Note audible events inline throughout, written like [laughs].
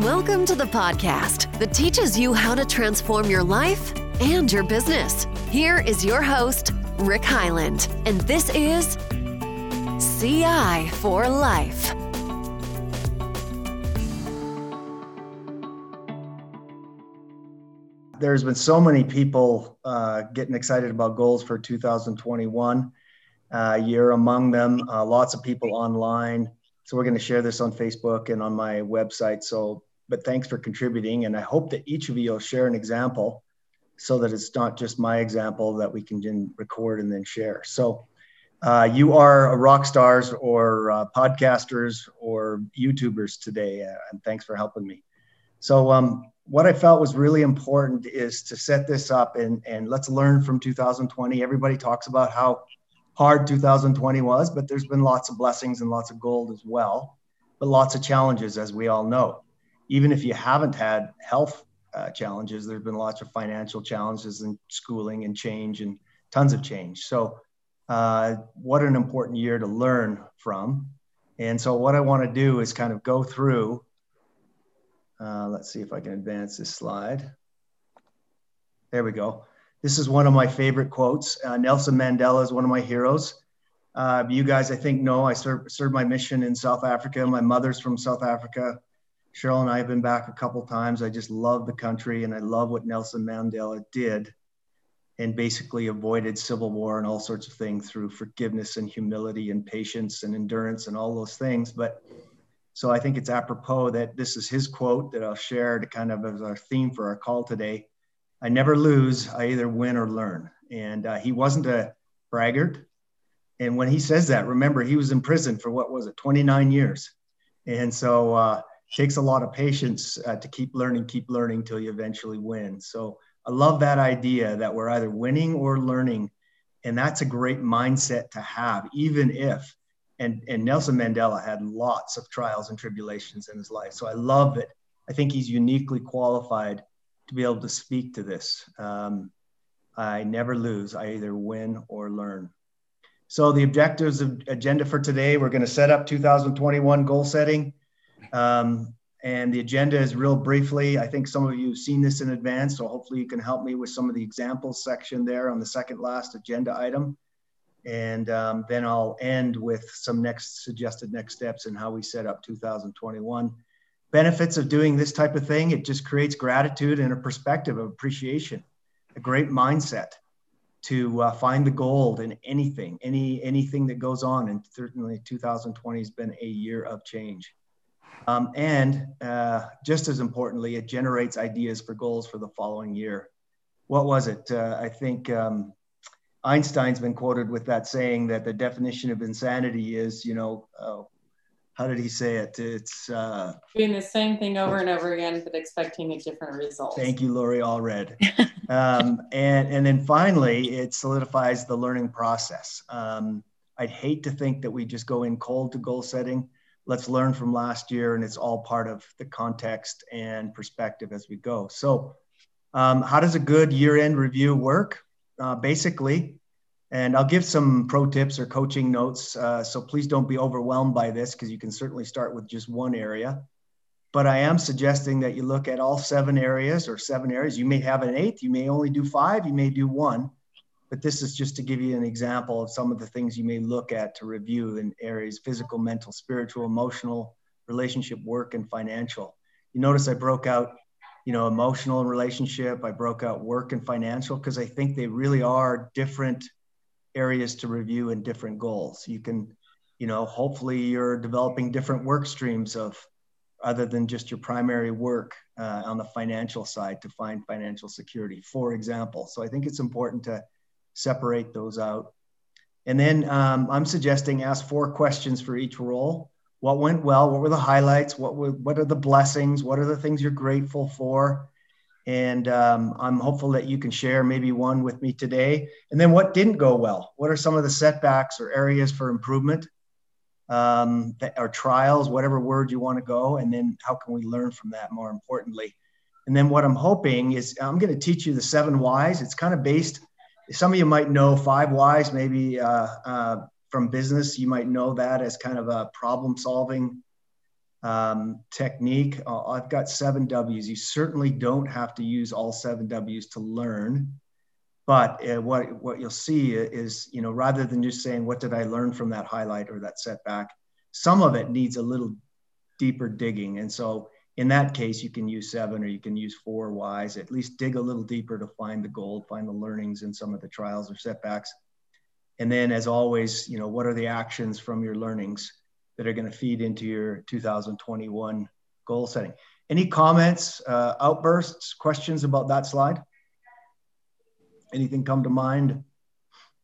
Welcome to the podcast that teaches you how to transform your life and your business. Here is your host, Rick Highland, and this is CI for Life. There's been so many people uh, getting excited about goals for 2021. Uh, you're among them. Uh, lots of people online. So we're going to share this on Facebook and on my website. So, but thanks for contributing, and I hope that each of you will share an example, so that it's not just my example that we can record and then share. So, uh, you are rock stars or uh, podcasters or YouTubers today, uh, and thanks for helping me. So, um, what I felt was really important is to set this up and, and let's learn from 2020. Everybody talks about how hard 2020 was, but there's been lots of blessings and lots of gold as well, but lots of challenges, as we all know. Even if you haven't had health uh, challenges, there's been lots of financial challenges and schooling and change and tons of change. So, uh, what an important year to learn from. And so, what I want to do is kind of go through uh, let's see if I can advance this slide. There we go. This is one of my favorite quotes. Uh, Nelson Mandela is one of my heroes. Uh, you guys, I think, know I served, served my mission in South Africa. My mother's from South Africa. Cheryl and I have been back a couple times. I just love the country and I love what Nelson Mandela did and basically avoided civil war and all sorts of things through forgiveness and humility and patience and endurance and all those things. But so I think it's apropos that this is his quote that I'll share to kind of as our theme for our call today. I never lose, I either win or learn. And uh, he wasn't a braggart. And when he says that, remember, he was in prison for what was it, 29 years. And so uh, takes a lot of patience uh, to keep learning, keep learning till you eventually win. So I love that idea that we're either winning or learning. And that's a great mindset to have, even if and, and Nelson Mandela had lots of trials and tribulations in his life. So I love it. I think he's uniquely qualified to be able to speak to this. Um, I never lose. I either win or learn. So the objectives of agenda for today, we're going to set up 2021 goal setting. Um, and the agenda is real briefly. I think some of you have seen this in advance, so hopefully you can help me with some of the examples section there on the second last agenda item. And um, then I'll end with some next suggested next steps and how we set up 2021. Benefits of doing this type of thing, it just creates gratitude and a perspective of appreciation, a great mindset to uh, find the gold in anything, any anything that goes on. And certainly 2020 has been a year of change. Um, and uh, just as importantly, it generates ideas for goals for the following year. What was it? Uh, I think um, Einstein's been quoted with that saying that the definition of insanity is, you know, uh, how did he say it? It's uh, doing the same thing over and over again, but expecting a different result. Thank you, Lori Allred. [laughs] um, and and then finally, it solidifies the learning process. Um, I'd hate to think that we just go in cold to goal setting. Let's learn from last year, and it's all part of the context and perspective as we go. So, um, how does a good year-end review work? uh, basically, and I'll give some pro tips or coaching notes. Uh, so please don't be overwhelmed by this because you can certainly start with just one area. But I am suggesting that you look at all seven areas or seven areas. You may have an eighth, you may only do five, you may do one. But this is just to give you an example of some of the things you may look at to review in areas physical, mental, spiritual, emotional, relationship, work, and financial. You notice I broke out you know, emotional relationship. I broke out work and financial because I think they really are different areas to review and different goals. You can, you know, hopefully you're developing different work streams of other than just your primary work uh, on the financial side to find financial security, for example. So I think it's important to separate those out. And then um, I'm suggesting ask four questions for each role. What went well? What were the highlights? What were what are the blessings? What are the things you're grateful for? And um, i'm hopeful that you can share maybe one with me today. And then what didn't go well? What are some of the setbacks or areas for improvement um, that, or trials whatever word you want to go? And then how can we learn from that more importantly? And then what i'm hoping is i'm going to teach you the seven whys. It's kind of based some of you might know five whys maybe uh, uh, from business, you might know that as kind of a problem solving um, technique. Uh, I've got seven W's. You certainly don't have to use all seven W's to learn. But uh, what, what you'll see is, you know, rather than just saying, what did I learn from that highlight or that setback, some of it needs a little deeper digging. And so in that case, you can use seven or you can use four Ys, at least dig a little deeper to find the gold, find the learnings in some of the trials or setbacks. And then as always, you know, what are the actions from your learnings? that are going to feed into your 2021 goal setting. Any comments, uh, outbursts, questions about that slide? Anything come to mind?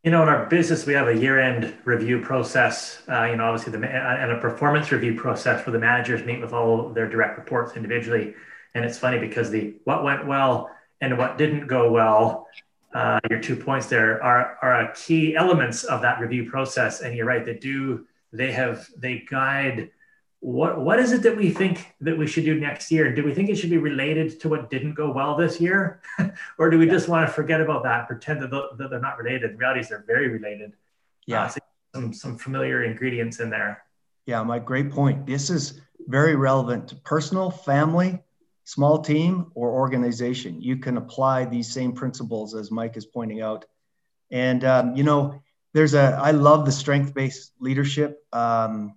You know, in our business, we have a year-end review process. Uh, you know, obviously, the and a performance review process where the managers meet with all their direct reports individually. And it's funny because the what went well and what didn't go well, uh, your two points there are are key elements of that review process. And you're right, they do they have they guide what what is it that we think that we should do next year? Do we think it should be related to what didn't go well this year, [laughs] or do we yeah. just want to forget about that, pretend that, that they're not related? The reality is they're very related. Yeah, uh, so some some familiar ingredients in there. Yeah, my great point. This is very relevant to personal, family, small team, or organization. You can apply these same principles as Mike is pointing out, and um, you know there's a I love the strength based leadership um,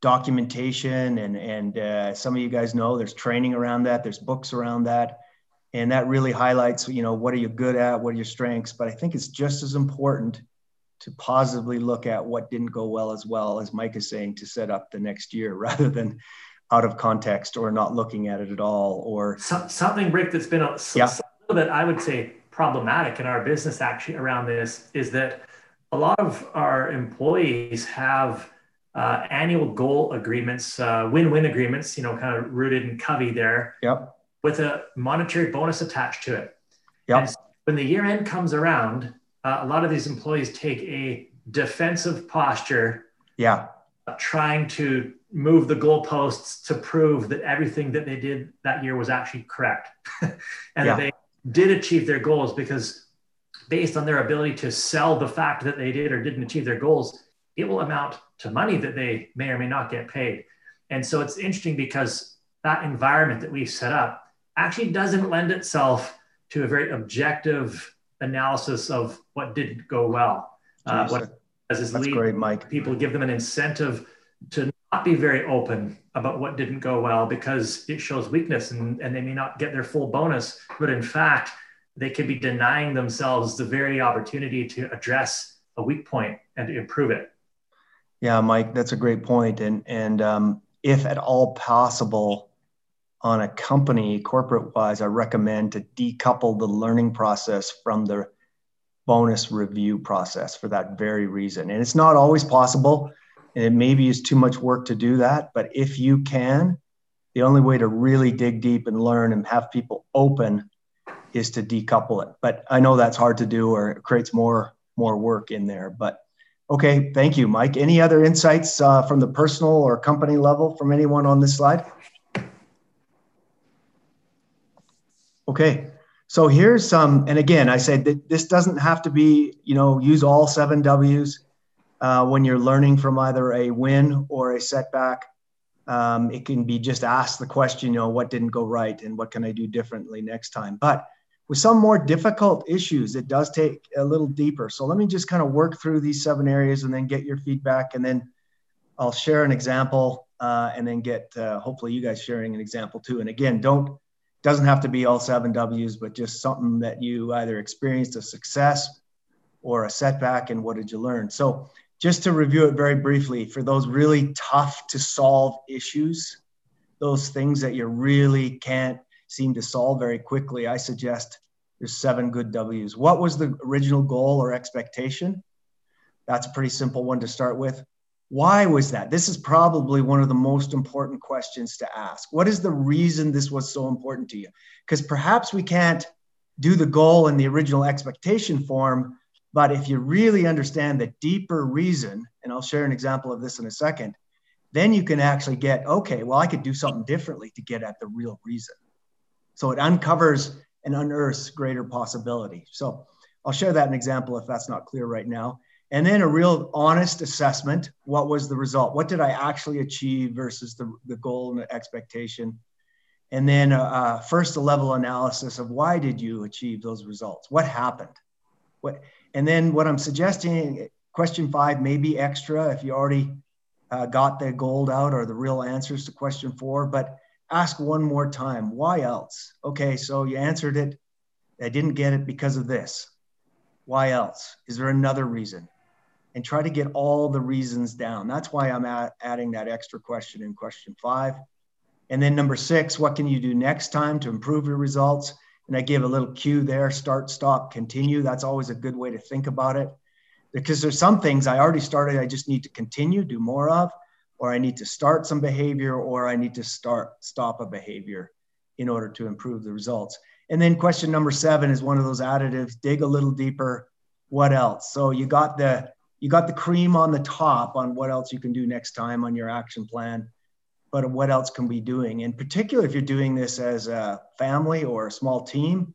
documentation and and uh, some of you guys know there's training around that there's books around that and that really highlights you know what are you good at what are your strengths but I think it's just as important to positively look at what didn't go well as well as Mike is saying to set up the next year [laughs] rather than out of context or not looking at it at all or so, something Rick that's been a, yeah. a little bit I would say problematic in our business actually around this is that a lot of our employees have uh, annual goal agreements, uh, win-win agreements, you know, kind of rooted in Covey there. Yep. With a monetary bonus attached to it. Yep. And when the year end comes around, uh, a lot of these employees take a defensive posture. Yeah. Trying to move the goalposts to prove that everything that they did that year was actually correct, [laughs] and yeah. that they did achieve their goals because based on their ability to sell the fact that they did or didn't achieve their goals, it will amount to money that they may or may not get paid. And so it's interesting because that environment that we've set up actually doesn't lend itself to a very objective analysis of what didn't go well. Uh, what as That's lead, great, Mike. People give them an incentive to not be very open about what didn't go well because it shows weakness and, and they may not get their full bonus. But in fact, they could be denying themselves the very opportunity to address a weak point and to improve it. Yeah, Mike, that's a great point. And and um, if at all possible, on a company corporate wise, I recommend to decouple the learning process from the bonus review process for that very reason. And it's not always possible, and it maybe is too much work to do that. But if you can, the only way to really dig deep and learn and have people open is to decouple it. But I know that's hard to do or it creates more more work in there. But okay, thank you, Mike. Any other insights uh, from the personal or company level from anyone on this slide? Okay, so here's some, and again, I said that this doesn't have to be, you know, use all seven W's uh, when you're learning from either a win or a setback. Um, it can be just ask the question, you know, what didn't go right and what can I do differently next time? But with some more difficult issues, it does take a little deeper. So let me just kind of work through these seven areas and then get your feedback. And then I'll share an example uh, and then get uh, hopefully you guys sharing an example too. And again, don't, doesn't have to be all seven W's, but just something that you either experienced a success or a setback and what did you learn? So just to review it very briefly, for those really tough to solve issues, those things that you really can't seem to solve very quickly, I suggest there's seven good W's. What was the original goal or expectation? That's a pretty simple one to start with. Why was that? This is probably one of the most important questions to ask. What is the reason this was so important to you? Because perhaps we can't do the goal in the original expectation form, but if you really understand the deeper reason, and I'll share an example of this in a second, then you can actually get, okay, well, I could do something differently to get at the real reason. So it uncovers and unearths greater possibility. So I'll share that an example if that's not clear right now. and then a real honest assessment what was the result what did i actually achieve versus the, the goal and the expectation and then uh, uh, first a level analysis of why did you achieve those results what happened what and then what i'm suggesting question five may be extra if you already uh, got the gold out or the real answers to question four but ask one more time why else okay so you answered it i didn't get it because of this why else is there another reason and try to get all the reasons down. That's why I'm adding that extra question in question five. And then number six, what can you do next time to improve your results? And I give a little cue there start, stop, continue. That's always a good way to think about it because there's some things I already started, I just need to continue, do more of, or I need to start some behavior, or I need to start, stop a behavior in order to improve the results. And then question number seven is one of those additives dig a little deeper. What else? So you got the you got the cream on the top on what else you can do next time on your action plan but what else can we be doing in particular if you're doing this as a family or a small team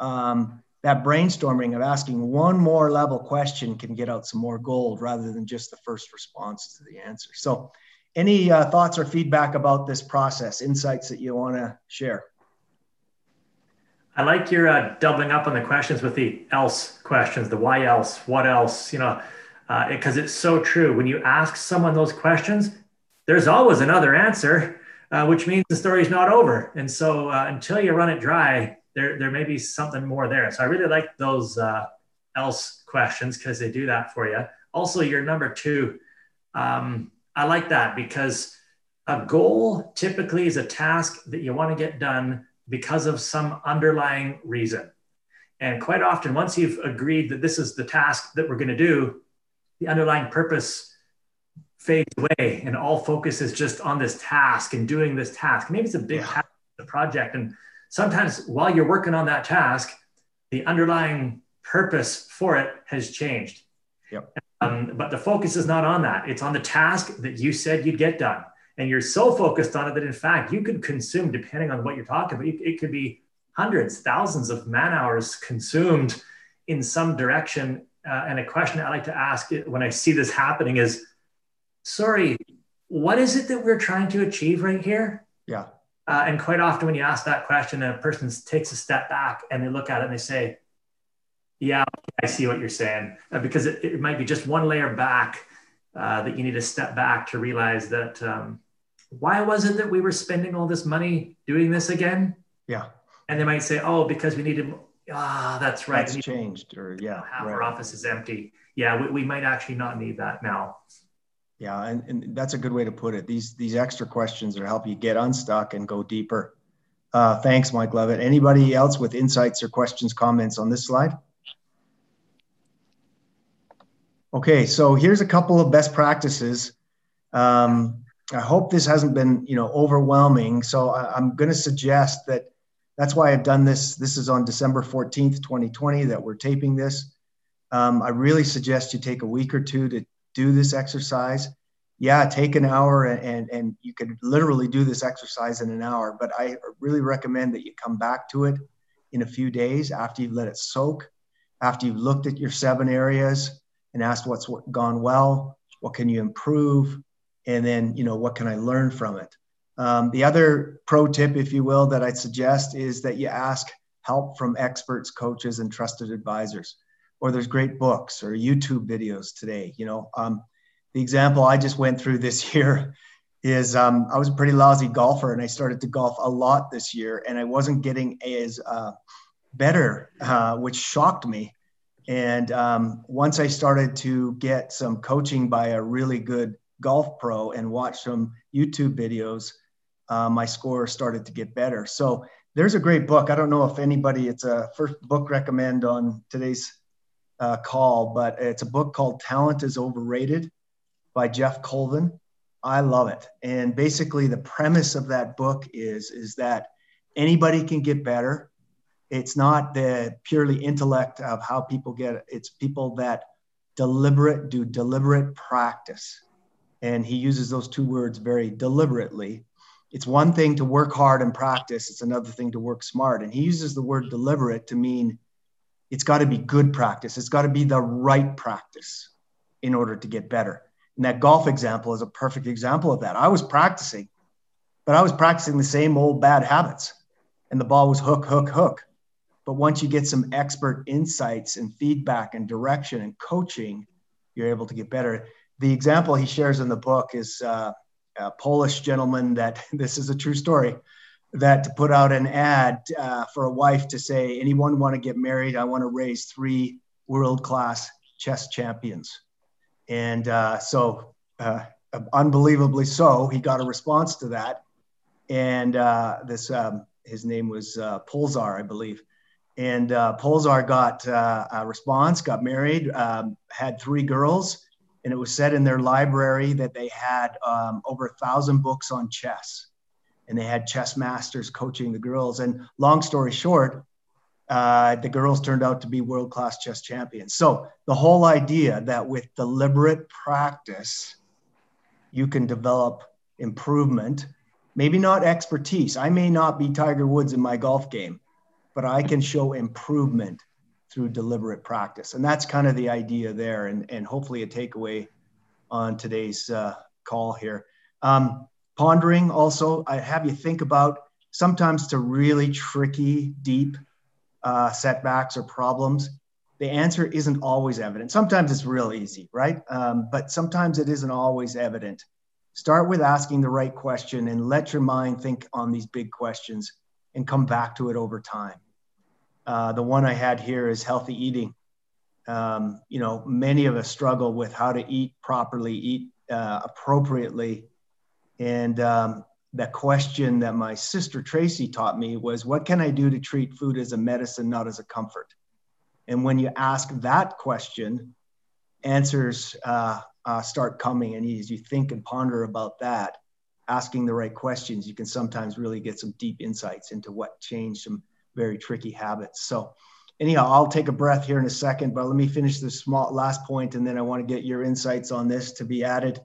um, that brainstorming of asking one more level question can get out some more gold rather than just the first response to the answer so any uh, thoughts or feedback about this process insights that you want to share I like your uh, doubling up on the questions with the else questions, the why else, what else, you know, because uh, it's so true. When you ask someone those questions, there's always another answer, uh, which means the story's not over. And so uh, until you run it dry, there, there may be something more there. So I really like those uh, else questions because they do that for you. Also, your number two, um, I like that because a goal typically is a task that you want to get done because of some underlying reason. And quite often, once you've agreed that this is the task that we're going to do, the underlying purpose fades away and all focus is just on this task and doing this task. Maybe it's a big yeah. task, a project. And sometimes while you're working on that task, the underlying purpose for it has changed. Yep. Um, but the focus is not on that. It's on the task that you said you'd get done. And you're so focused on it that in fact you could consume, depending on what you're talking about, it could be hundreds, thousands of man hours consumed in some direction uh, and a question I like to ask when I see this happening is, sorry, what is it that we're trying to achieve right here? Yeah. Uh, and quite often, when you ask that question, a person takes a step back and they look at it and they say, "Yeah, I see what you're saying," uh, because it, it, might be just one layer back uh, that you need to step back to realize that um, why was it that we were spending all this money doing this again? Yeah. And they might say, "Oh, because we needed ah, that's right. That's changed, or yeah, half right. our office is empty. Yeah, we, we might actually not need that now. Yeah, and, and that's a good way to put it. These these extra questions are help you get unstuck and go deeper. Uh, thanks, Mike Levitt. Anybody else with insights or questions, comments on this slide? Okay, so here's a couple of best practices. Um, I hope this hasn't been, you know, overwhelming. So I, I'm going to suggest that that's why I've done this. This is on December 14th, 2020, that we're taping this. Um, I really suggest you take a week or two to do this exercise. Yeah, take an hour and, and, you could literally do this exercise in an hour, but I really recommend that you come back to it in a few days after you've let it soak, after you've looked at your seven areas and asked what's gone well, what can you improve, and then, you know, what can I learn from it? Um, the other pro tip, if you will, that I'd suggest is that you ask help from experts, coaches, and trusted advisors. Or there's great books or YouTube videos today. You know, um, the example I just went through this [laughs] year is um, I was a pretty lousy golfer and I started to golf a lot this year and I wasn't getting as uh, better, uh, which shocked me. And um, once I started to get some coaching by a really good golf pro and watch some YouTube videos, uh, my score started to get better. So there's a great book. I don't know if anybody, it's a first book recommend on today's uh, call, but it's a book called Talent is Overrated by Geoff Colvin. I love it. And basically the premise of that book is, is that anybody can get better. It's not the purely intellect of how people get it. It's people that deliberate, do deliberate practice. And he uses those two words very deliberately it's one thing to work hard and practice, it's another thing to work smart. And he uses the word deliberate to mean it's got to be good practice, it's got to be the right practice. in order to get better. And that golf example is a perfect example of that. I was practicing, but I was practicing the same old bad habits, and the ball was hook, hook, hook. But once you get some expert insights and feedback and direction and coaching, you're able to get better. The example he shares in the book is uh, a Polish gentleman that [laughs] this is a true story that to put out an ad uh, for a wife to say, anyone want to get married? I want to raise three world class chess champions. And uh, so, uh, unbelievably so, he got a response to that. And uh, this, um, his name was uh, Polzar, I believe. And uh, Polzar got uh, a response, got married, um, had three girls, and it was said in their library that they had um, over a thousand books on chess, and they had chess masters coaching the girls. And long story short, uh, the girls turned out to be world class chess champions. So the whole idea that with deliberate practice, you can develop improvement, maybe not expertise. I may not be Tiger Woods in my golf game, but I can show improvement through deliberate practice. And that's kind of the idea there, and, and hopefully a takeaway on today's uh, call here. Um, pondering also, I have you think about sometimes to really tricky, deep uh, setbacks or problems, the answer isn't always evident. Sometimes it's real easy, right? Um, but sometimes it isn't always evident. Start with asking the right question and let your mind think on these big questions and come back to it over time. Uh, the one I had here is healthy eating. Um, you know, many of us struggle with how to eat properly, eat uh, appropriately. And um, the question that my sister Tracy taught me was, What can I do to treat food as a medicine, not as a comfort? And when you ask that question, answers uh, uh, start coming. And as you think and ponder about that, asking the right questions, you can sometimes really get some deep insights into what changed some very tricky habits. So, anyhow, I'll take a breath here in a second, but let me finish this small last point, and then I want to get your insights on this to be added.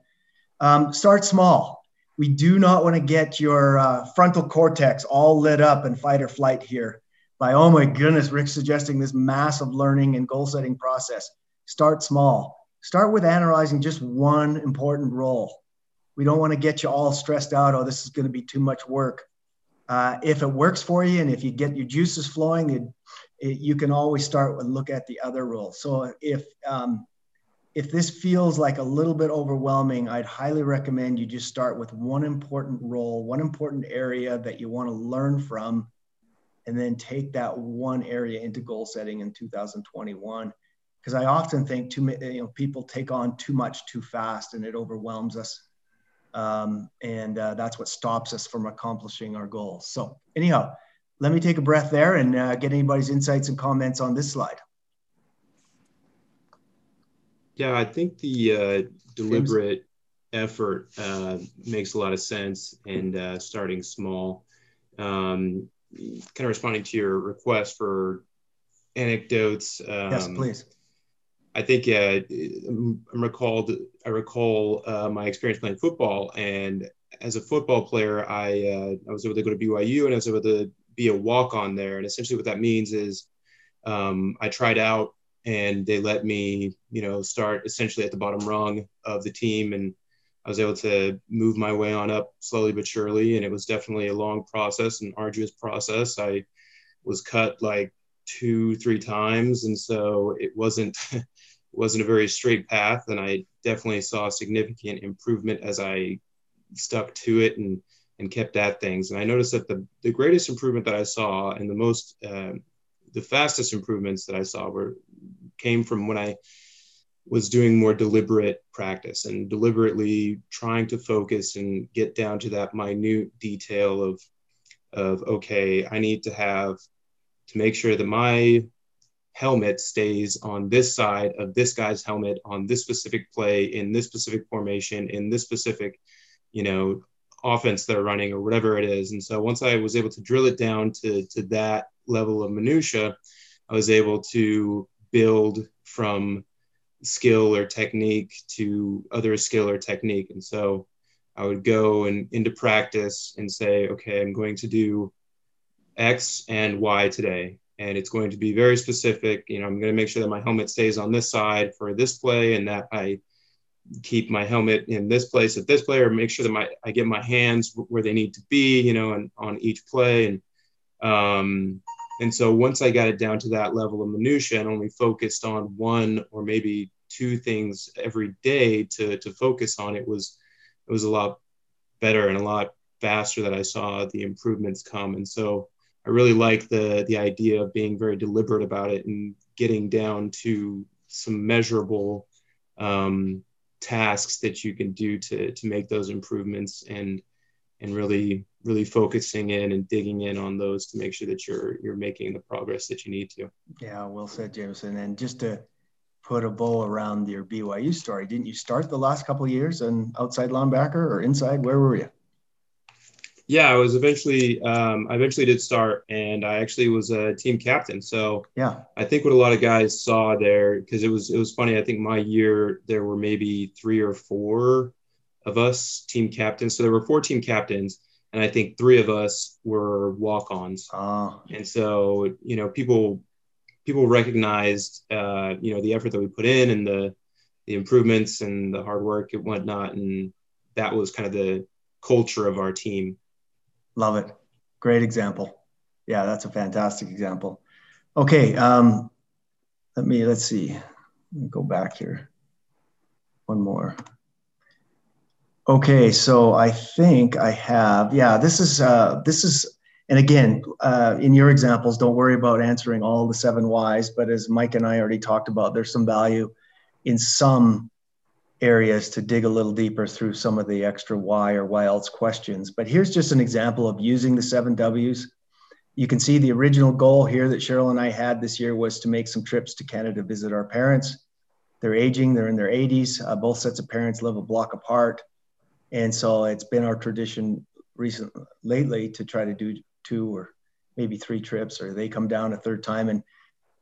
Um, start small we do not want to get your uh, frontal cortex all lit up in fight or flight here by, oh my goodness, Rick's suggesting this massive learning and goal setting process. Start small. Start with analyzing just one important role. We don't want to get you all stressed out. Oh, this is going to be too much work. Uh, if it works for you and if you get your juices flowing, it, it, you can always start and look at the other roles. So if um, if this feels like a little bit overwhelming, I'd highly recommend you just start with one important role, one important area that you want to learn from, and then take that one area into goal setting in 2021. Because I often think too many, you know, people take on too much too fast, and it overwhelms us, um, and uh, that's what stops us from accomplishing our goals. So anyhow, let me take a breath there and uh, get anybody's insights and comments on this slide. Yeah, I think the uh, deliberate effort uh, makes a lot of sense and uh, starting small. Um, kind of responding to your request for anecdotes. Um, yes, please. I think uh, I'm recalled. I recall uh, my experience playing football, and as a football player, I uh, I was able to go to BYU, and I was able to be a walk on there. And essentially, what that means is um, I tried out and they let me, you know, start essentially at the bottom rung of the team. And I was able to move my way on up slowly but surely. And it was definitely a long process, an arduous process. I was cut like two, three times. And so it wasn't, [laughs] wasn't a very straight path. And I definitely saw significant improvement as I stuck to it and, and kept at things. And I noticed that the, the greatest improvement that I saw and the most, uh, the fastest improvements that I saw were came from when I was doing more deliberate practice and deliberately trying to focus and get down to that minute detail of of okay i need to have to make sure that my helmet stays on this side of this guy's helmet on this specific play in this specific formation in this specific you know offense they're running or whatever it is. And so once i was able to drill it down to to that level of minutia i was able to build from skill or technique to other skill or technique. And so I would go and into practice and say, okay, I'm going to do X and Y today. And it's going to be very specific. You know, I'm going to make sure that my helmet stays on this side for this play and that I keep my helmet in this place at this play, or make sure that my I get my hands where they need to be, you know, and on each play. And um, and so once I got it down to that level of minutia and only focused on one or maybe two things every day to to focus on, it was it was a lot better and a lot faster that I saw the improvements come. And so I really like the the idea of being very deliberate about it and getting down to some measurable um, tasks that you can do to to make those improvements and and really really focusing in and digging in on those to make sure that you're you're making the progress that you need to. Yeah, well said, Jameson. And just to put a bow around your BYU story, didn't you start the last couple of years an outside linebacker or inside? Where were you? Yeah, I was eventually. Um, I eventually did start, and I actually was a team captain. So yeah, I think what a lot of guys saw there, because it was it was funny. I think my year there were maybe three or four of us team captains. So there were four team captains, and I think three of us were walk-ons. Oh. And so you know, people people recognized uh, you know the effort that we put in and the the improvements and the hard work and whatnot, and that was kind of the culture of our team. Love it. Great example. Yeah, that's a fantastic example. Okay, um, let me let's see. Let me go back here. One more. Okay, so I think I have. Yeah, this is uh, this is, and again, uh, in your examples, don't worry about answering all the seven whys. But as Mike and I already talked about, there's some value in some areas to dig a little deeper through some of the extra why or why else questions. But here's just an example of using the seven W's. You can see the original goal here that Cheryl and I had this year was to make some trips to Canada visit our parents. They're aging, they're in their 80s. Uh, both sets of parents live a block apart. And so it's been our tradition recent lately to try to do two or maybe three trips, or they come down a third time. And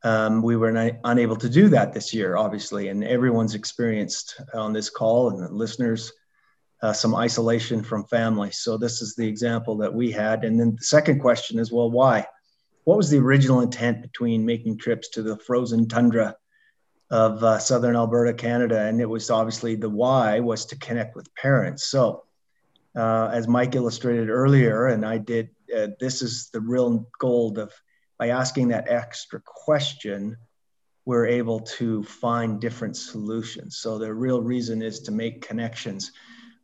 um, we were not, unable to do that this year, obviously, and everyone's experienced on this call and the listeners uh, some isolation from family. So this is the example that we had. And then the second question is, well, why? What was the original intent between making trips to the frozen tundra of uh, southern Alberta, Canada? And it was obviously the why was to connect with parents. So uh, as Mike illustrated earlier, and I did, uh, this is the real gold of by asking that extra question, we're able to find different solutions. So the real reason is to make connections.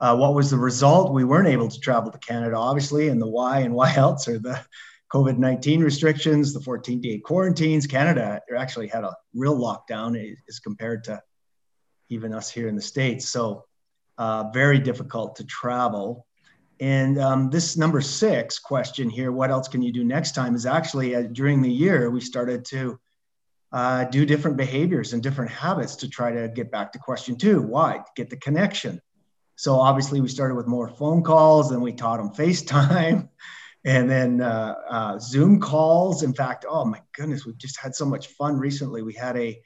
Uh, what was the result? We weren't able to travel to Canada, obviously, and the why and why else are the COVID 19 restrictions, the 14 day quarantines. Canada actually had a real lockdown as compared to even us here in the States. So, uh, very difficult to travel. And um, this number six question here, what else can you do next time, is actually uh, during the year, we started to uh, do different behaviors and different habits to try to get back to question two. Why? Get the connection. So obviously, we started with more phone calls, then we taught them FaceTime [laughs] and then uh, uh, Zoom calls. In fact, oh my goodness, we've just had so much fun recently. We had a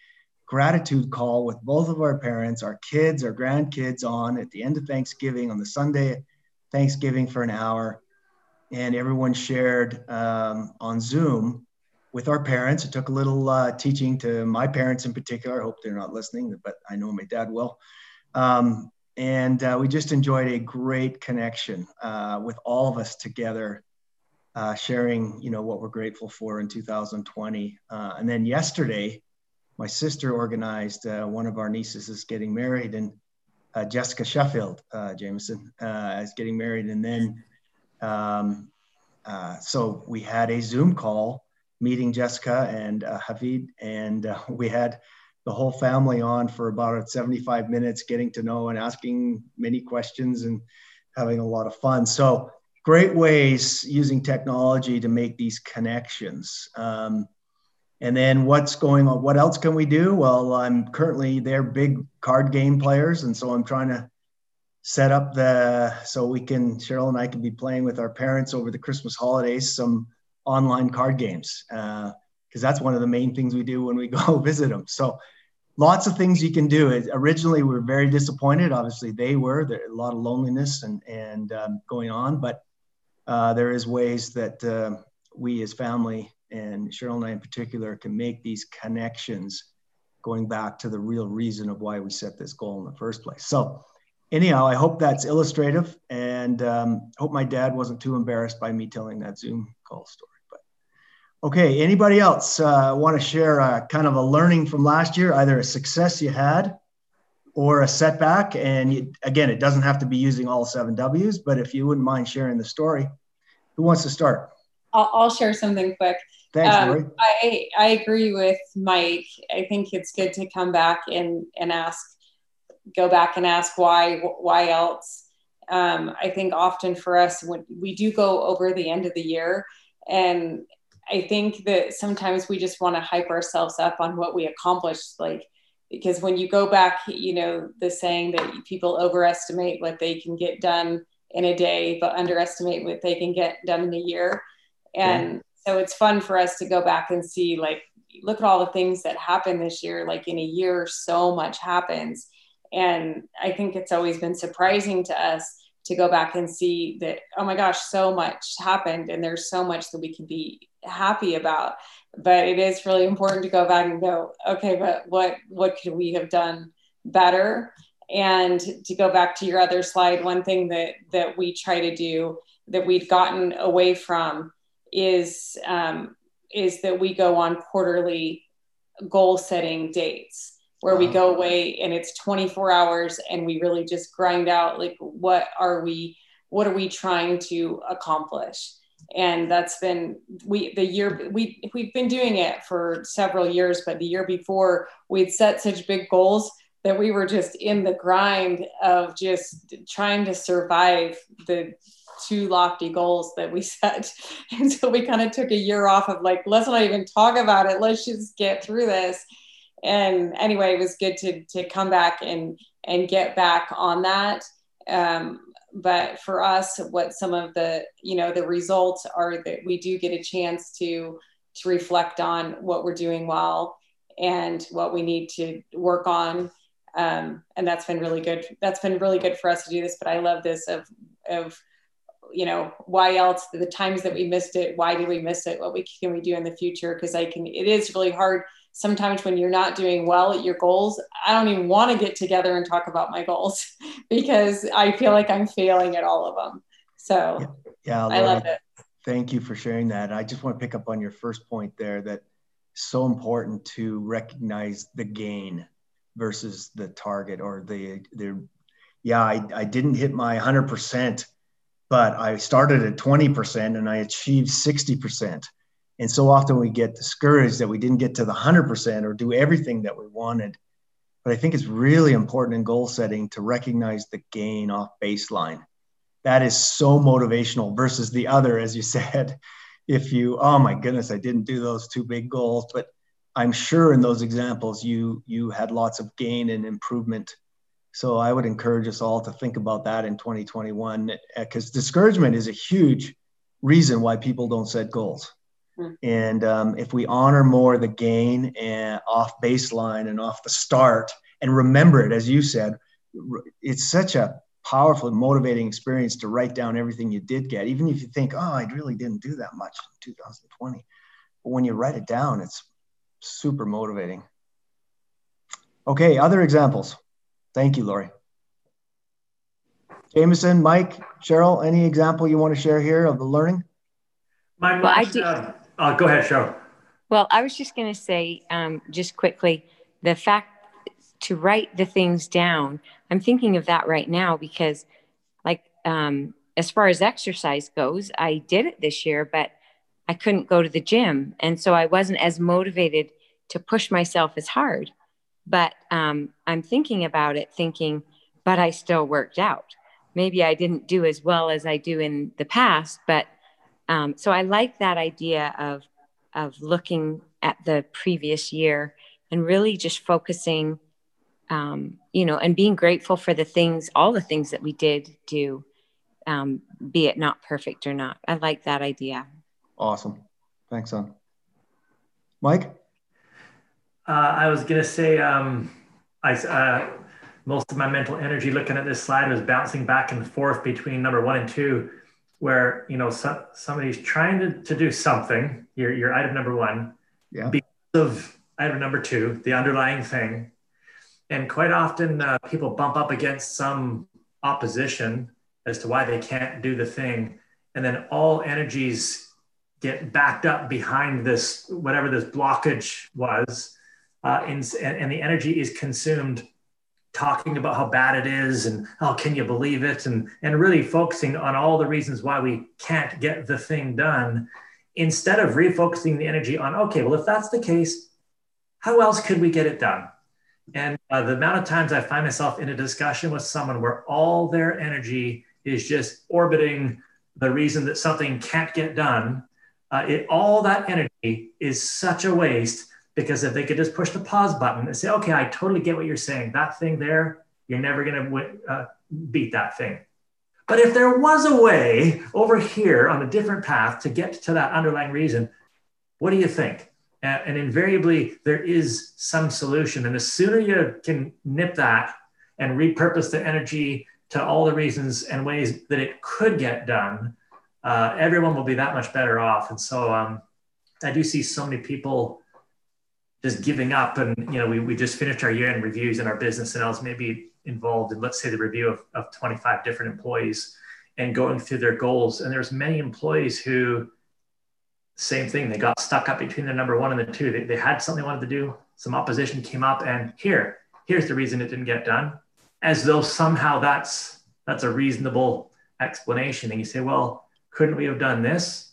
gratitude call with both of our parents, our kids, our grandkids on at the end of Thanksgiving on the Sunday Thanksgiving for an hour, and everyone shared um, on Zoom with our parents. It took a little uh, teaching to my parents in particular. I hope they're not listening, but I know my dad will. Um, and uh, we just enjoyed a great connection uh, with all of us together, uh, sharing, you know, what we're grateful for in 2020. Uh, and then yesterday, my sister organized uh, one of our nieces is getting married, and uh, Jessica Sheffield, uh, Jameson, uh, is getting married. And then, um, so we had a Zoom call meeting Jessica and uh, Havid, and [laughs] we had the whole family on for about 75 minutes, getting to know and asking many questions and having a lot of fun. So, great ways using technology to make these connections. Um, and then what's going on? What else can we do? Well, I'm currently they're big card game players, and so I'm trying to set up the so we can Cheryl and I can be playing with our parents over the Christmas holidays some online card games because uh, that's one of the main things we do when we go [laughs] visit them. So lots of things you can do. It, originally, we were very disappointed. Obviously, they were there a lot of loneliness and and um, going on, but uh, there is ways that uh, we as family and Cheryl and I in particular can make these connections going back to the real reason of why we set this goal in the first place. So, anyhow, I hope that's illustrative and um, hope my dad wasn't too embarrassed by me telling that Zoom call story. But okay, anybody else uh, want to share a, kind of a learning from last year, either a success you had or a setback? And you, again, it doesn't have to be using all seven W's, but if you wouldn't mind sharing the story, who wants to start? I'll, I'll share something quick. Thanks, um, I, I agree with Mike. I think it's good to come back and, and ask, go back and ask why, why else. Um, I think often for us, when we do go over the end of the year, and I think that sometimes we just want to hype ourselves up on what we accomplished. Like, because when you go back, you know, the saying that people overestimate what they can get done in a day, but underestimate what they can get done in a year. And so it's fun for us to go back and see like look at all the things that happened this year like in a year so much happens and i think it's always been surprising to us to go back and see that oh my gosh so much happened and there's so much that we can be happy about but it is really important to go back and go okay but what what could we have done better? And to go back to your other slide one thing that that we try to do that we've gotten away from is um, is that we go on quarterly goal setting dates where we go away and it's 24 hours and we really just grind out like what are we what are we trying to accomplish and that's been we the year we we've been doing it for several years but the year before we'd set such big goals that we were just in the grind of just trying to survive the two lofty goals that we [laughs] set. And so we kind of took a year off of like, let's not even talk about it. Let's just get through this. And anyway, it was good to to come back and and get back on that. Um, but for us, what some of the you know the results are that we do get a chance to to reflect on what we're doing well and what we need to work on. Um, and that's been really good. That's been really good for us to do this. But I love this of of you know why else the times that we missed it why did we miss it what we can we do in the future because i can it is really hard sometimes when you're not doing well at your goals i don't even want to get together and talk about my goals [laughs] because i feel like i'm failing at all of them. So yeah, yeah i love it. thank you for sharing that. I just want to pick up on your first point there that so important to recognize the gain versus the target or the the yeah i, I didn't hit my 100% but I started at 20% and I achieved 60%. And so often we get discouraged that we didn't get to the 100% or do everything that we wanted. But I think it's really important in goal setting to recognize the gain off baseline. That is so motivational versus the other, as you [laughs] said. If you, oh my goodness, I didn't do those two big goals, but I'm sure in those examples you you had lots of gain and improvement so I would encourage us all to think about that in 2021 because discouragement is a huge reason why people don't set goals. And um, if we honor more the gain and off baseline and off the start and remember it, as you said, it's such a powerful, motivating experience to write down everything you did get, even if you think, oh, I really didn't do that much in 2020. But when you write it down, it's super motivating. Okay, other examples. Thank you, Lori. Jameson, Mike, Cheryl, any example you want to share here of the learning? My well, I do, uh, uh, go ahead, Cheryl. Well, I was just going to say, um, just quickly, the fact to write the things down. I'm thinking of that right now because, like, um, as far as exercise goes, I did it this year, but I couldn't go to the gym, and so I wasn't as motivated to push myself as hard. But um, I'm thinking about it, thinking, but I still worked out. Maybe I didn't do as well as I do in the past, but um, so I like that idea of of looking at the previous year and really just focusing, um, you know, and being grateful for the things, all the things that we did do, um, be it not perfect or not. I like that idea. Awesome. Thanks, son. Mike? Uh, I was gonna say, um, I uh, most of my mental energy looking at this slide was bouncing back and forth between number one and two, where you know so, somebody's trying to, to do something. Your your item number one, yeah. Because of item number two, the underlying thing. And quite often uh, people bump up against some opposition as to why they can't do the thing. And then all energies get backed up behind this, whatever this blockage was. Uh, and, and the energy is consumed talking about how bad it is and oh can you believe it? And and really focusing on all the reasons why we can't get the thing done instead of refocusing the energy on okay well if that's the case how else could we get it done? And uh, the amount of times i find myself in a discussion with someone where all their energy is just orbiting the reason that something can't get done uh, it, all that energy is such a waste because if they could just push the pause button and say, okay, I totally get what you're saying. That thing there, you're never going to uh, beat that thing. But if there was a way over here on a different path to get to that underlying reason, what do you think? Uh, and invariably, there is some solution. And the sooner you can nip that and repurpose the energy to all the reasons and ways that it could get done, uh, everyone will be that much better off. And so um, I do see so many people just giving up. And, you know, we, we just finished our year end reviews in our business and I was maybe involved in, let's say, the review of, of 25 different employees and going through their goals. And there's many employees who, same thing, they got stuck up between the number one and the two. They, they had something they wanted to do, some opposition came up, and here, here's the reason it didn't get done, as though somehow that's that's a reasonable explanation. And you say, well, couldn't we have done this?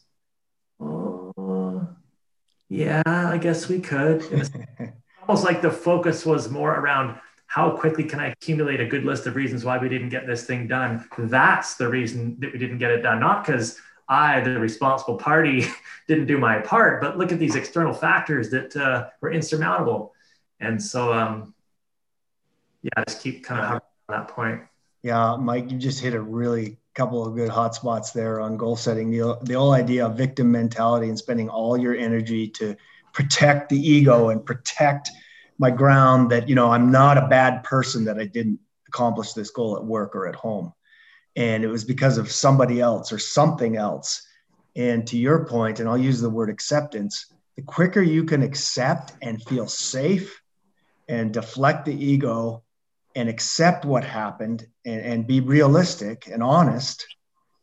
Yeah, I guess we could. [laughs] almost like the focus was more around how quickly can I accumulate a good list of reasons why we didn't get this thing done? That's the reason that we didn't get it done, not because I, the responsible party, [laughs] didn't do my part, but look at these external factors that uh, were insurmountable. And so, um, yeah, just keep kind of hovering on that point. Yeah, Mike, you just hit a really couple of good hot spots there on goal setting. The, the whole idea of victim mentality and spending all your energy to protect the ego and protect my ground that, you know, I'm not a bad person that I didn't accomplish this goal at work or at home. And it was because of somebody else or something else. And to your point, and I'll use the word acceptance, the quicker you can accept and feel safe and deflect the ego and accept what happened and, and be realistic and honest,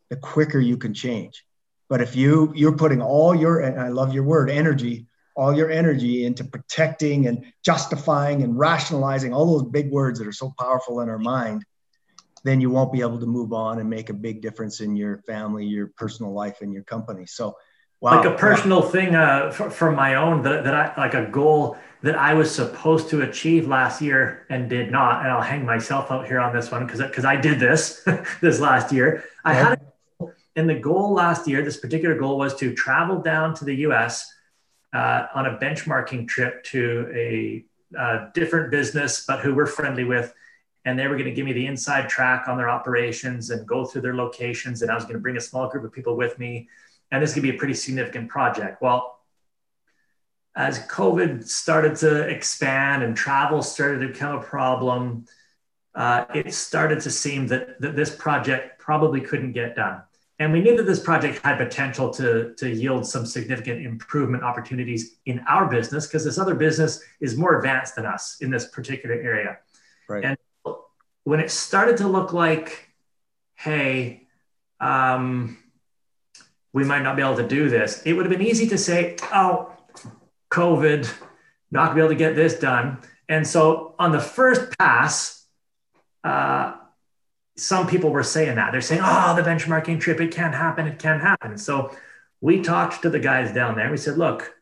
the quicker you can change. But if you you're putting all your and I love your word energy, all your energy into protecting and justifying and rationalizing all those big words that are so powerful in our mind, then you won't be able to move on and make a big difference in your family, your personal life, and your company. So, wow. like a personal thing uh, for my own that, that I like a goal that I was supposed to achieve last year and did not. And I'll hang myself out here on this one because because I did this [laughs] this last year. I had a, and the goal last year, this particular goal was to travel down to the U.S. Uh, on a benchmarking trip to a uh, different business, but who we're friendly with. And they were going to give me the inside track on their operations and go through their locations. And I was going to bring a small group of people with me. And this could be a pretty significant project. Well, as COVID started to expand and travel started to become a problem, uh, it started to seem that, that this project probably couldn't get done. And we knew that this project had potential to, to yield some significant improvement opportunities in our business because this other business is more advanced than us in this particular area. Right. And when it started to look like, hey, um, we might not be able to do this, it would have been easy to say, oh, COVID, not gonna be able to get this done. And so on the first pass, uh, some people were saying that. They're saying, oh, the benchmarking trip, it can't happen, it can't happen. So we talked to the guys down there. We said, look,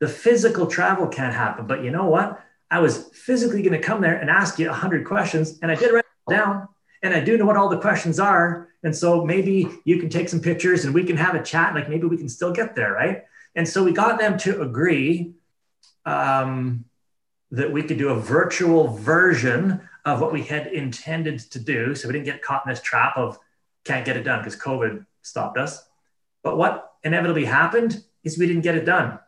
the physical travel can't happen, but you know what? I was physically going to come there and ask you 100 questions, and I did write it down, and I do know what all the questions are. And so maybe you can take some pictures and we can have a chat. Like maybe we can still get there, right? And so we got them to agree um, that we could do a virtual version of what we had intended to do. So we didn't get caught in this trap of can't get it done because COVID stopped us. But what inevitably happened is we didn't get it done.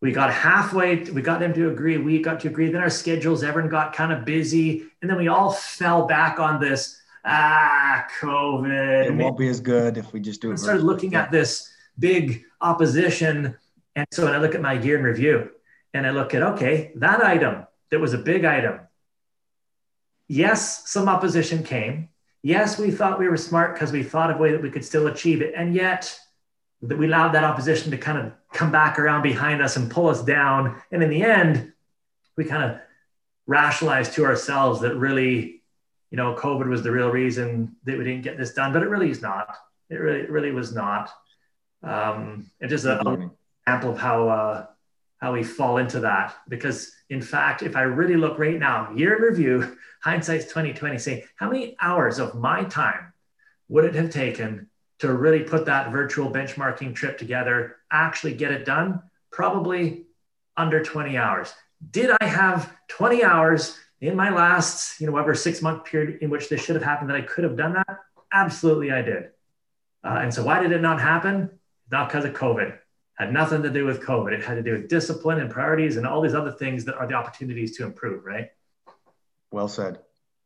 We got halfway, we got them to agree, we got to agree. Then our schedules, everyone got kind of busy. And then we all fell back on this ah, COVID. It won't be as good if we just do it. We started looking at this big opposition and so when I look at my year in review, and I look at, okay, that item that was a big item. Yes, some opposition came. Yes, we thought we were smart because we thought of a way that we could still achieve it. And yet, that we allowed that opposition to kind of come back around behind us and pull us down. And in the end, we kind of rationalized to ourselves that really, you know, COVID was the real reason that we didn't get this done, but it really is not. It really, it really was not. Um, and just an example of how uh, how we fall into that. Because in fact, if I really look right now, year in review, [laughs] hindsight's 2020, say how many hours of my time would it have taken to really put that virtual benchmarking trip together, actually get it done? Probably under 20 hours. Did I have 20 hours in my last, you know, whatever six month period in which this should have happened that I could have done that? Absolutely, I did. Uh, and so, why did it not happen? Not because of COVID. Had nothing to do with COVID. It had to do with discipline and priorities and all these other things that are the opportunities to improve, right? Well said.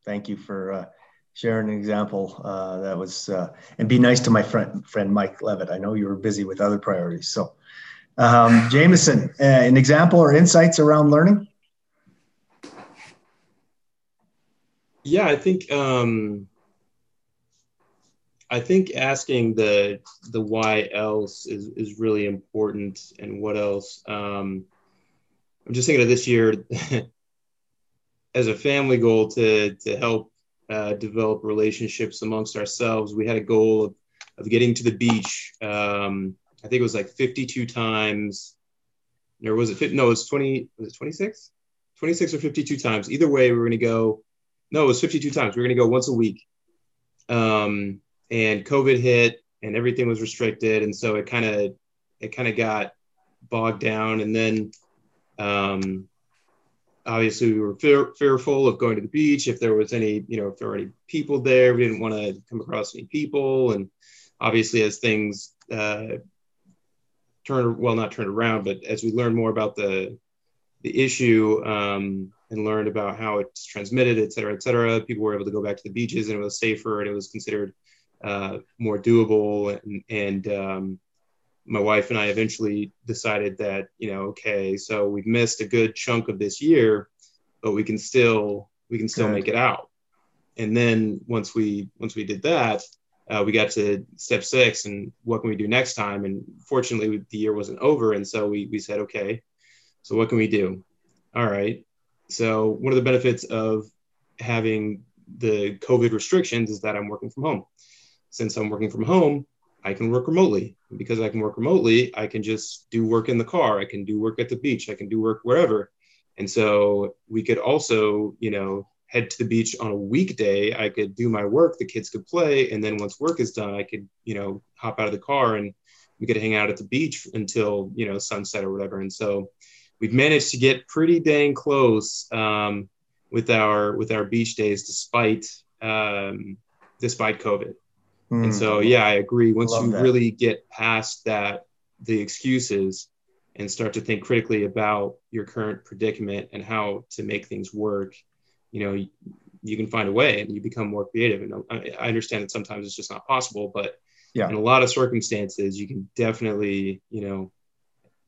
Thank you for uh, sharing an example. Uh, that was, uh, and be nice to my friend, friend Mike Levitt. I know you were busy with other priorities. So, um, Jameson, uh, an example or insights around learning? Yeah, I think um, I think asking the the why else is is really important, and what else. Um, I'm just thinking of this year [laughs] as a family goal to to help uh, develop relationships amongst ourselves. We had a goal of of getting to the beach. Um, I think it was like 52 times. Or was it? No, it was 20. Was it 26? 26 or 52 times. Either way, we were going to go. No, it was 52 times. We were going to go once a week. Um, and COVID hit and everything was restricted. And so it kind of, it kind of got bogged down. And then, um, obviously we were fear, fearful of going to the beach. If there was any, you know, if there were any people there, we didn't want to come across any people. And obviously as things, uh, turn, well, not turned around, but as we learned more about the, the issue, um, and learned about how it's transmitted, et cetera, et cetera. People were able to go back to the beaches and it was safer and it was considered uh, more doable. And, and um, my wife and I eventually decided that, you know, okay, so we've missed a good chunk of this year, but we can still we can still good. make it out. And then once we once we did that, uh, we got to step six and what can we do next time? And fortunately, the year wasn't over, and so we we said, okay, so what can we do? All right. So one of the benefits of having the COVID restrictions is that I'm working from home since I'm working from home, I can work remotely. Because I can work remotely, I can just do work in the car. I can do work at the beach. I can do work wherever. And so we could also, you know, head to the beach on a weekday. I could do my work. The kids could play. And then once work is done, I could, you know, hop out of the car and we could hang out at the beach until, you know, sunset or whatever. And so we've managed to get pretty dang close um, with our with our beach days despite um, despite COVID. Mm. And so, yeah, I agree. Once you that. really get past that, the excuses, and start to think critically about your current predicament and how to make things work, you know, you, you can find a way and you become more creative. And I, I understand that sometimes it's just not possible, but yeah. in a lot of circumstances, you can definitely, you know,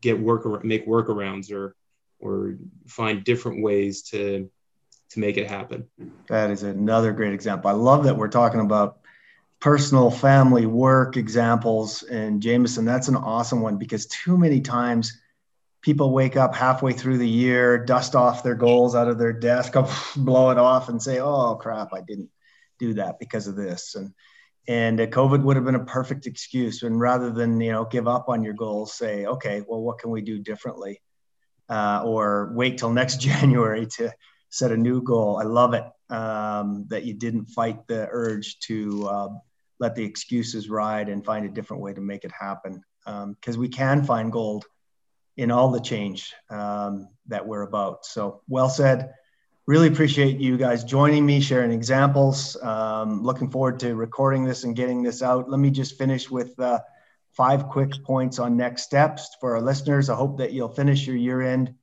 get work around make workarounds or or find different ways to to make it happen. That is another great example. I love that we're talking about personal, family, work examples. And Jameson, that's an awesome one because too many times people wake up halfway through the year, dust off their goals out of their desk, [laughs] blow it off, and say, "Oh crap, I didn't do that because of this." And and COVID would have been a perfect excuse. And rather than you know give up on your goals, say, "Okay, well, what can we do differently?" Uh, or wait till next [laughs] January to set a new goal. I love it um, that you didn't fight the urge to uh, let the excuses ride and find a different way to make it happen. Because um, we can find gold in all the change um, that we're about. So, well said. Really appreciate you guys joining me, sharing examples. Um, looking forward to recording this and getting this out. Let me just finish with uh, five quick points on next steps for our listeners. I hope that you'll finish your year end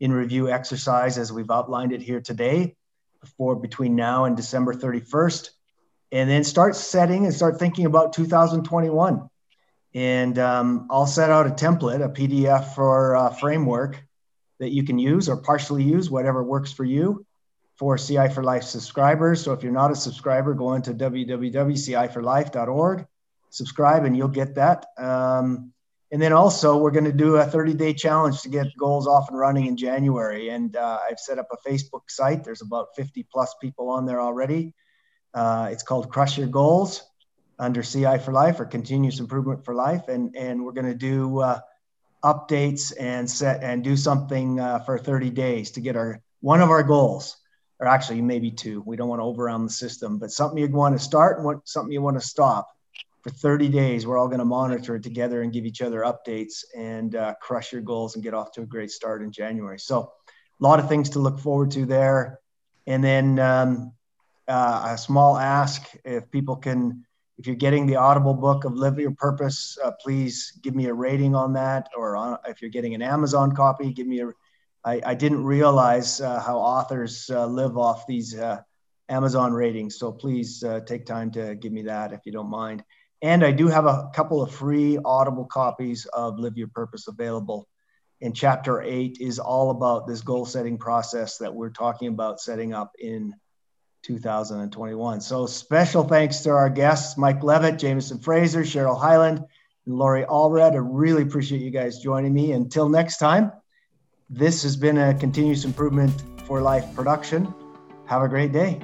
in review exercise as we've outlined it here today before between now and December 31st and then start setting and start thinking about 2021. And um, I'll set out a template, a PDF for a framework that you can use or partially use, whatever works for you for CI for Life subscribers. So if you're not a subscriber, go into www.ciforlife.org, subscribe, and you'll get that. Um, and then also, we're going to do a 30 day challenge to get goals off and running in January. And uh, I've set up a Facebook site. There's about 50 plus people on there already. Uh, it's called Crush Your Goals under CI for Life or Continuous Improvement for Life. And, and we're going to do uh, updates and set and do something uh, for 30 days to get our one of our goals or actually maybe two. We don't want to overwhelm the system, but something you want to start and what, something you want to stop for 30 days. We're all going to monitor it together and give each other updates and uh, crush your goals and get off to a great start in January. So, a lot of things to look forward to there. And then um, uh, a small ask if people can, if you're getting the Audible book of Live Your Purpose, uh, please give me a rating on that. Or on, if you're getting an Amazon copy, give me a I, I didn't realize uh, how authors uh, live off these uh, Amazon ratings. So please uh, take time to give me that if you don't mind. And I do have a couple of free Audible copies of Live Your Purpose available. And chapter eight is all about this goal setting process that we're talking about setting up in 2021. So special thanks to our guests, Mike Levitt, Jameson Fraser, Cheryl Highland, and Lori Allred. I really appreciate you guys joining me. Until next time. This has been a continuous improvement for life production. Have a great day.